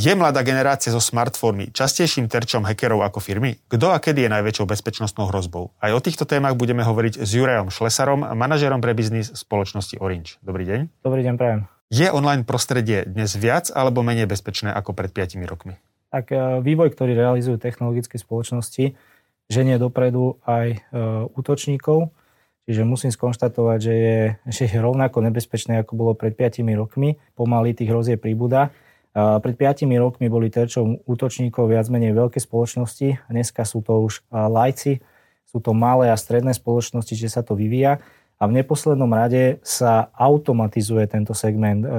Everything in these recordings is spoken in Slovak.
Je mladá generácia so smartfónmi častejším terčom hackerov ako firmy? Kto a kedy je najväčšou bezpečnostnou hrozbou? Aj o týchto témach budeme hovoriť s Jurajom Šlesarom, manažerom pre biznis spoločnosti Orange. Dobrý deň. Dobrý deň, prajem. Je online prostredie dnes viac alebo menej bezpečné ako pred 5 rokmi? Tak e, vývoj, ktorý realizujú technologické spoločnosti, ženie dopredu aj e, útočníkov, čiže musím skonštatovať, že je, že je rovnako nebezpečné, ako bolo pred 5 rokmi. Pomaly tých hrozie príbuda. Pred 5 rokmi boli terčom útočníkov viac menej veľké spoločnosti, dneska sú to už lajci, sú to malé a stredné spoločnosti, že sa to vyvíja a v neposlednom rade sa automatizuje tento segment e,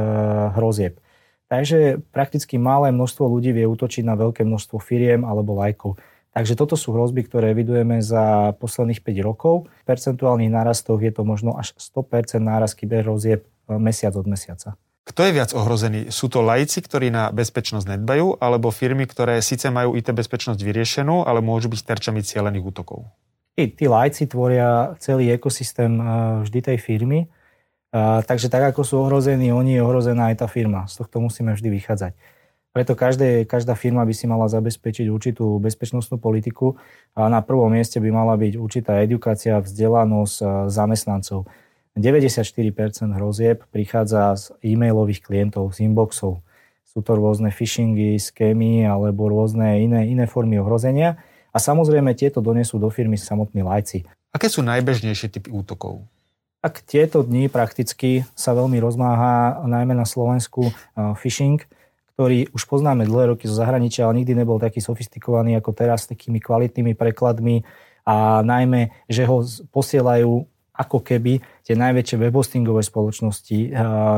hrozieb. Takže prakticky malé množstvo ľudí vie útočiť na veľké množstvo firiem alebo lajkov. Takže toto sú hrozby, ktoré evidujeme za posledných 5 rokov. V percentuálnych nárastoch je to možno až 100% nárast kyberhrozieb e, mesiac od mesiaca. Kto je viac ohrozený? Sú to laici, ktorí na bezpečnosť nedbajú, alebo firmy, ktoré síce majú IT bezpečnosť vyriešenú, ale môžu byť terčami cieľených útokov? Tí, tí lajci tvoria celý ekosystém eh, vždy tej firmy. A, takže tak, ako sú ohrození oni, je ohrozená aj tá firma. Z tohto musíme vždy vychádzať. Preto každé, každá firma by si mala zabezpečiť určitú bezpečnostnú politiku a na prvom mieste by mala byť určitá edukácia, vzdelanosť eh, zamestnancov. 94% hrozieb prichádza z e-mailových klientov, z inboxov. Sú to rôzne phishingy, skémy alebo rôzne iné, iné formy ohrozenia. A samozrejme tieto donesú do firmy samotní lajci. Aké sú najbežnejšie typy útokov? Tak tieto dni prakticky sa veľmi rozmáha najmä na Slovensku phishing, ktorý už poznáme dlhé roky zo zahraničia, ale nikdy nebol taký sofistikovaný ako teraz s takými kvalitnými prekladmi a najmä, že ho posielajú ako keby tie najväčšie webhostingové spoločnosti, eh,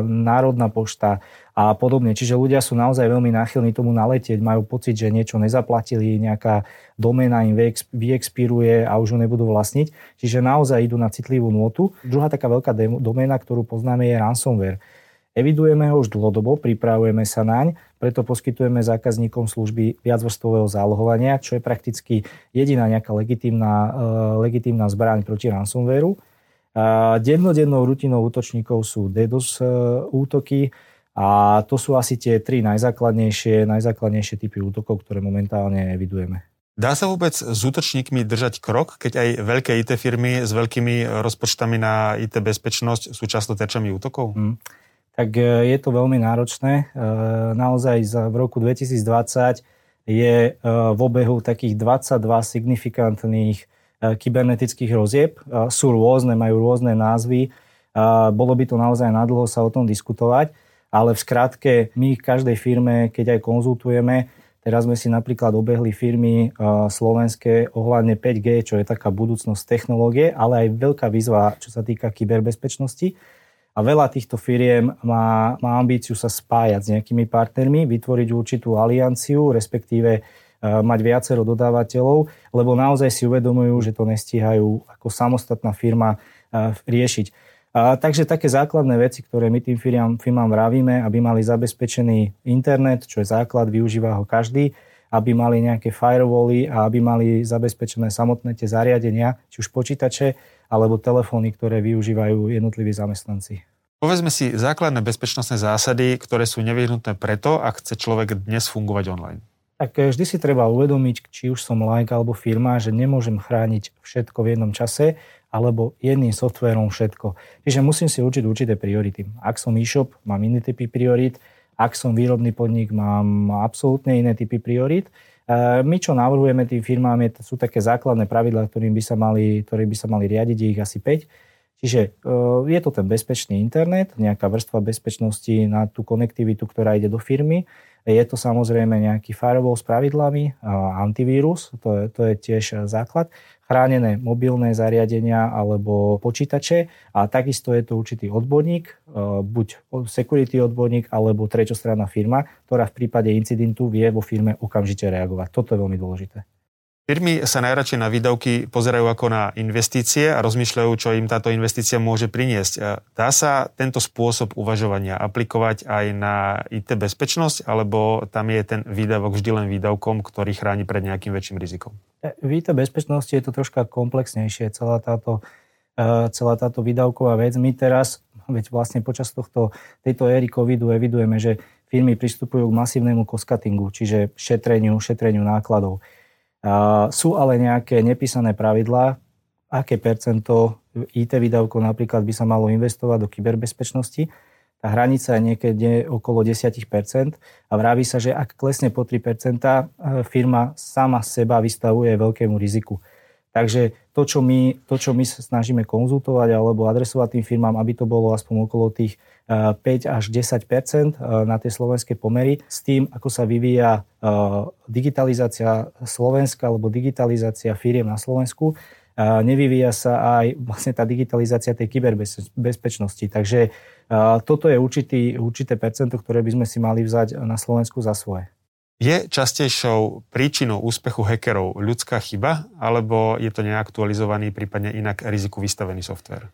Národná pošta a podobne. Čiže ľudia sú naozaj veľmi náchylní tomu naletieť, majú pocit, že niečo nezaplatili, nejaká doména im vyexpiruje a už ho nebudú vlastniť. Čiže naozaj idú na citlivú nôtu. Druhá taká veľká doména, ktorú poznáme, je ransomware. Evidujeme ho už dlhodobo, pripravujeme sa naň, preto poskytujeme zákazníkom služby viacvrstvového zálohovania, čo je prakticky jediná nejaká legitímna, uh, legitímna zbraň proti ransomwareu. Dennodennou rutinou útočníkov sú DDoS e, útoky a to sú asi tie tri najzákladnejšie, najzákladnejšie typy útokov, ktoré momentálne evidujeme. Dá sa vôbec s útočníkmi držať krok, keď aj veľké IT firmy s veľkými rozpočtami na IT bezpečnosť sú často terčami útokov? Hmm. Tak e, je to veľmi náročné. E, naozaj v roku 2020 je v obehu takých 22 signifikantných kybernetických hrozieb. E, sú rôzne, majú rôzne názvy. E, bolo by to naozaj nadlho sa o tom diskutovať, ale v skratke my každej firme, keď aj konzultujeme, teraz sme si napríklad obehli firmy slovenské ohľadne 5G, čo je taká budúcnosť technológie, ale aj veľká výzva, čo sa týka kyberbezpečnosti. A veľa týchto firiem má, má ambíciu sa spájať s nejakými partnermi, vytvoriť určitú alianciu, respektíve mať viacero dodávateľov, lebo naozaj si uvedomujú, že to nestíhajú ako samostatná firma riešiť. Takže také základné veci, ktoré my tým firmám, firmám vravíme, aby mali zabezpečený internet, čo je základ, využíva ho každý, aby mali nejaké firewally a aby mali zabezpečené samotné tie zariadenia, či už počítače, alebo telefóny, ktoré využívajú jednotliví zamestnanci. Povedzme si základné bezpečnostné zásady, ktoré sú nevyhnutné preto, ak chce človek dnes fungovať online tak eh, vždy si treba uvedomiť, či už som like alebo firma, že nemôžem chrániť všetko v jednom čase alebo jedným softverom všetko. Čiže musím si určiť určité priority. Ak som e-shop, mám iné typy priorit. Ak som výrobný podnik, mám absolútne iné typy priorit. Eh, my, čo navrhujeme tým firmám, je, sú také základné pravidlá, ktorým by sa mali, ktorým by sa mali riadiť, je ich asi 5. Čiže eh, je to ten bezpečný internet, nejaká vrstva bezpečnosti na tú konektivitu, ktorá ide do firmy. Je to samozrejme nejaký firewall s pravidlami, antivírus, to je, to je tiež základ, chránené mobilné zariadenia alebo počítače a takisto je to určitý odborník, buď security odborník alebo treťostranná firma, ktorá v prípade incidentu vie vo firme okamžite reagovať. Toto je veľmi dôležité. Firmy sa najradšej na výdavky pozerajú ako na investície a rozmýšľajú, čo im táto investícia môže priniesť. Dá sa tento spôsob uvažovania aplikovať aj na IT bezpečnosť, alebo tam je ten výdavok vždy len výdavkom, ktorý chráni pred nejakým väčším rizikom? E, v IT bezpečnosti je to troška komplexnejšie, celá táto, e, celá táto výdavková vec. My teraz, veď vlastne počas tohto, tejto éry covidu evidujeme, že firmy pristupujú k masívnemu koskatingu, čiže šetreniu, šetreniu nákladov. Sú ale nejaké nepísané pravidlá, aké percento IT výdavkov napríklad by sa malo investovať do kyberbezpečnosti. Tá hranica je niekedy okolo 10% a vraví sa, že ak klesne po 3%, firma sama seba vystavuje veľkému riziku. Takže to čo, my, to, čo my snažíme konzultovať alebo adresovať tým firmám, aby to bolo aspoň okolo tých 5 eh, až 10 eh, na tie slovenské pomery, s tým, ako sa vyvíja eh, digitalizácia Slovenska alebo digitalizácia firiem na Slovensku, nevyvíja sa aj vlastne tá digitalizácia tej kyberbezpečnosti. Takže toto je určitý, určité percento, ktoré by sme si mali vzať na Slovensku za svoje. Je častejšou príčinou úspechu hackerov ľudská chyba, alebo je to neaktualizovaný, prípadne inak riziku vystavený software?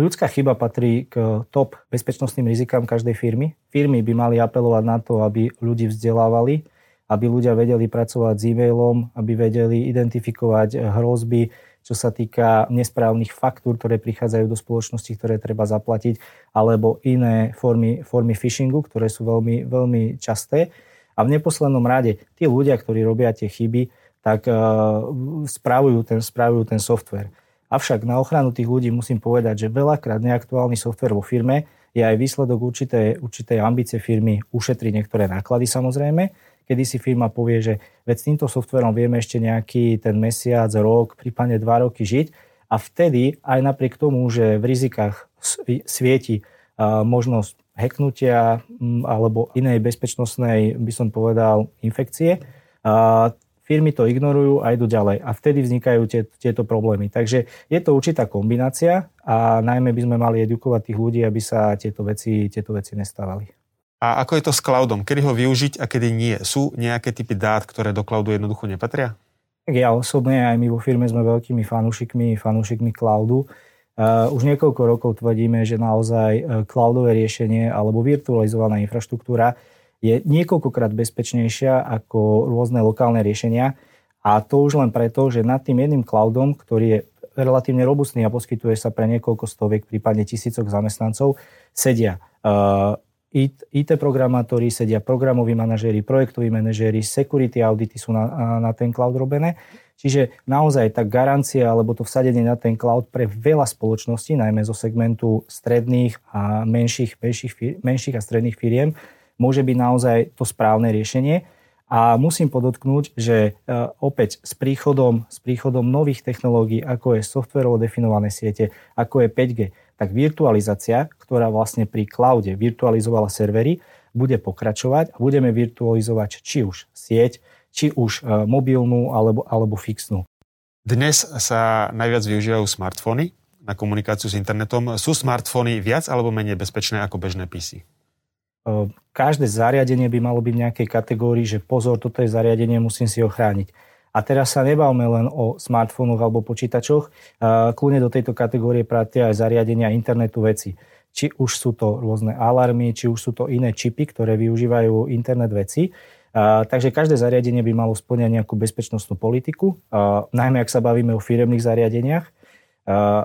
Ľudská chyba patrí k top bezpečnostným rizikám každej firmy. Firmy by mali apelovať na to, aby ľudí vzdelávali, aby ľudia vedeli pracovať s e-mailom, aby vedeli identifikovať hrozby, čo sa týka nesprávnych faktúr, ktoré prichádzajú do spoločnosti, ktoré treba zaplatiť, alebo iné formy, formy phishingu, ktoré sú veľmi, veľmi časté. A v neposlednom rade, tí ľudia, ktorí robia tie chyby, tak uh, spravujú, ten, spravujú ten software. Avšak na ochranu tých ľudí musím povedať, že veľakrát neaktuálny software vo firme je aj výsledok určitej, určitej ambície firmy ušetriť niektoré náklady samozrejme, kedy si firma povie, že veď s týmto softverom vieme ešte nejaký ten mesiac, rok, prípadne dva roky žiť a vtedy aj napriek tomu, že v rizikách svieti uh, možnosť hacknutia mm, alebo inej bezpečnostnej, by som povedal, infekcie. A firmy to ignorujú a idú ďalej. A vtedy vznikajú tie, tieto problémy. Takže je to určitá kombinácia a najmä by sme mali edukovať tých ľudí, aby sa tieto veci, tieto veci nestávali. A ako je to s cloudom? Kedy ho využiť a kedy nie? Sú nejaké typy dát, ktoré do cloudu jednoducho nepatria? Tak ja osobne aj my vo firme sme veľkými fanúšikmi, fanúšikmi cloudu. Už niekoľko rokov tvrdíme, že naozaj uh, cloudové riešenie alebo virtualizovaná infraštruktúra je niekoľkokrát bezpečnejšia ako rôzne lokálne riešenia. A to už len preto, že nad tým jedným cloudom, ktorý je relatívne robustný a poskytuje sa pre niekoľko stoviek, prípadne tisícok zamestnancov, sedia uh, IT programátori, sedia programoví manažéri, projektoví manažéri, security audity sú na, na ten cloud robené. Čiže naozaj tá garancia alebo to vsadenie na ten cloud pre veľa spoločností, najmä zo segmentu stredných a menších, menších, menších a stredných firiem, môže byť naozaj to správne riešenie. A musím podotknúť, že e, opäť s príchodom, s príchodom nových technológií, ako je softverovo definované siete, ako je 5G, tak virtualizácia, ktorá vlastne pri cloude virtualizovala servery, bude pokračovať a budeme virtualizovať či už sieť, či už e, mobilnú alebo, alebo fixnú. Dnes sa najviac využívajú smartfóny na komunikáciu s internetom. Sú smartfóny viac alebo menej bezpečné ako bežné PC? E, každé zariadenie by malo byť v nejakej kategórii, že pozor, toto je zariadenie, musím si ho chrániť. A teraz sa nebavme len o smartfónoch alebo počítačoch. E, kľudne do tejto kategórie pratia aj zariadenia internetu veci. Či už sú to rôzne alarmy, či už sú to iné čipy, ktoré využívajú internet veci. Takže každé zariadenie by malo splňať nejakú bezpečnostnú politiku, najmä ak sa bavíme o firemných zariadeniach.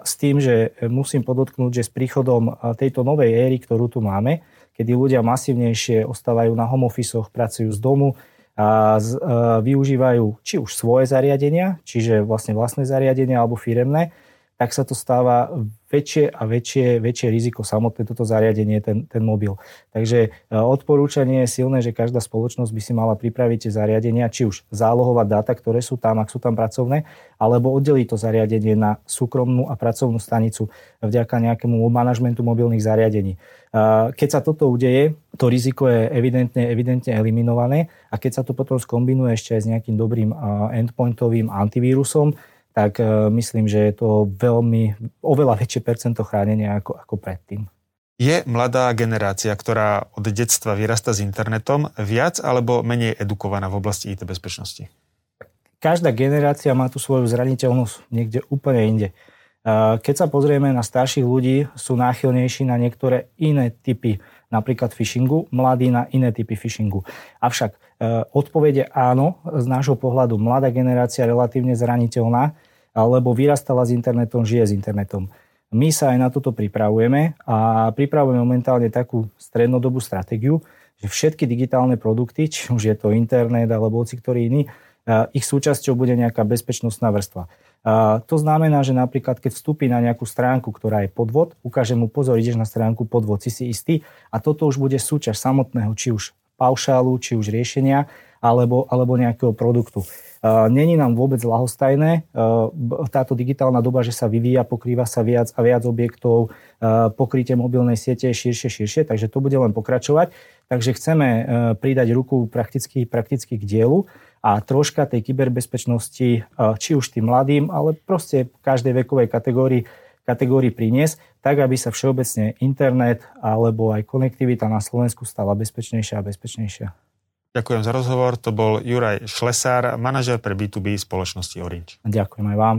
S tým, že musím podotknúť, že s príchodom tejto novej éry, ktorú tu máme, kedy ľudia masívnejšie ostávajú na home office, pracujú z domu, a z, a využívajú či už svoje zariadenia, čiže vlastne vlastné zariadenia alebo firemné, tak sa to stáva väčšie a väčšie, väčšie riziko samotné toto zariadenie, ten, ten mobil. Takže e, odporúčanie je silné, že každá spoločnosť by si mala pripraviť tie zariadenia, či už zálohovať dáta, ktoré sú tam, ak sú tam pracovné, alebo oddeliť to zariadenie na súkromnú a pracovnú stanicu vďaka nejakému manažmentu mobilných zariadení. E, keď sa toto udeje, to riziko je evidentne, evidentne eliminované a keď sa to potom skombinuje ešte aj s nejakým dobrým e, endpointovým antivírusom, tak e, myslím, že je to veľmi, oveľa väčšie percento chránenia ako, ako predtým. Je mladá generácia, ktorá od detstva vyrasta s internetom, viac alebo menej edukovaná v oblasti IT bezpečnosti? Každá generácia má tu svoju zraniteľnosť niekde úplne inde. E, keď sa pozrieme na starších ľudí, sú náchylnejší na niektoré iné typy, napríklad phishingu, mladí na iné typy phishingu. Avšak e, odpovede áno, z nášho pohľadu mladá generácia relatívne zraniteľná, alebo vyrastala s internetom, žije s internetom. My sa aj na toto pripravujeme a pripravujeme momentálne takú strednodobú stratégiu, že všetky digitálne produkty, či už je to internet alebo hoci ktorý iný, ich súčasťou bude nejaká bezpečnostná vrstva. To znamená, že napríklad keď vstúpi na nejakú stránku, ktorá je podvod, ukáže mu pozor, ideš na stránku podvod, si si istý a toto už bude súčasť samotného, či už paušálu, či už riešenia, alebo, alebo nejakého produktu. Není nám vôbec lahostajné táto digitálna doba, že sa vyvíja, pokrýva sa viac a viac objektov, pokrytie mobilnej siete širšie, širšie, takže to bude len pokračovať. Takže chceme pridať ruku prakticky, prakticky k dielu a troška tej kyberbezpečnosti, či už tým mladým, ale proste v každej vekovej kategórii, kategórii priniesť, tak aby sa všeobecne internet alebo aj konektivita na Slovensku stala bezpečnejšia a bezpečnejšia. Ďakujem za rozhovor. To bol Juraj Šlesár, manažer pre B2B spoločnosti Orange. Ďakujem aj vám.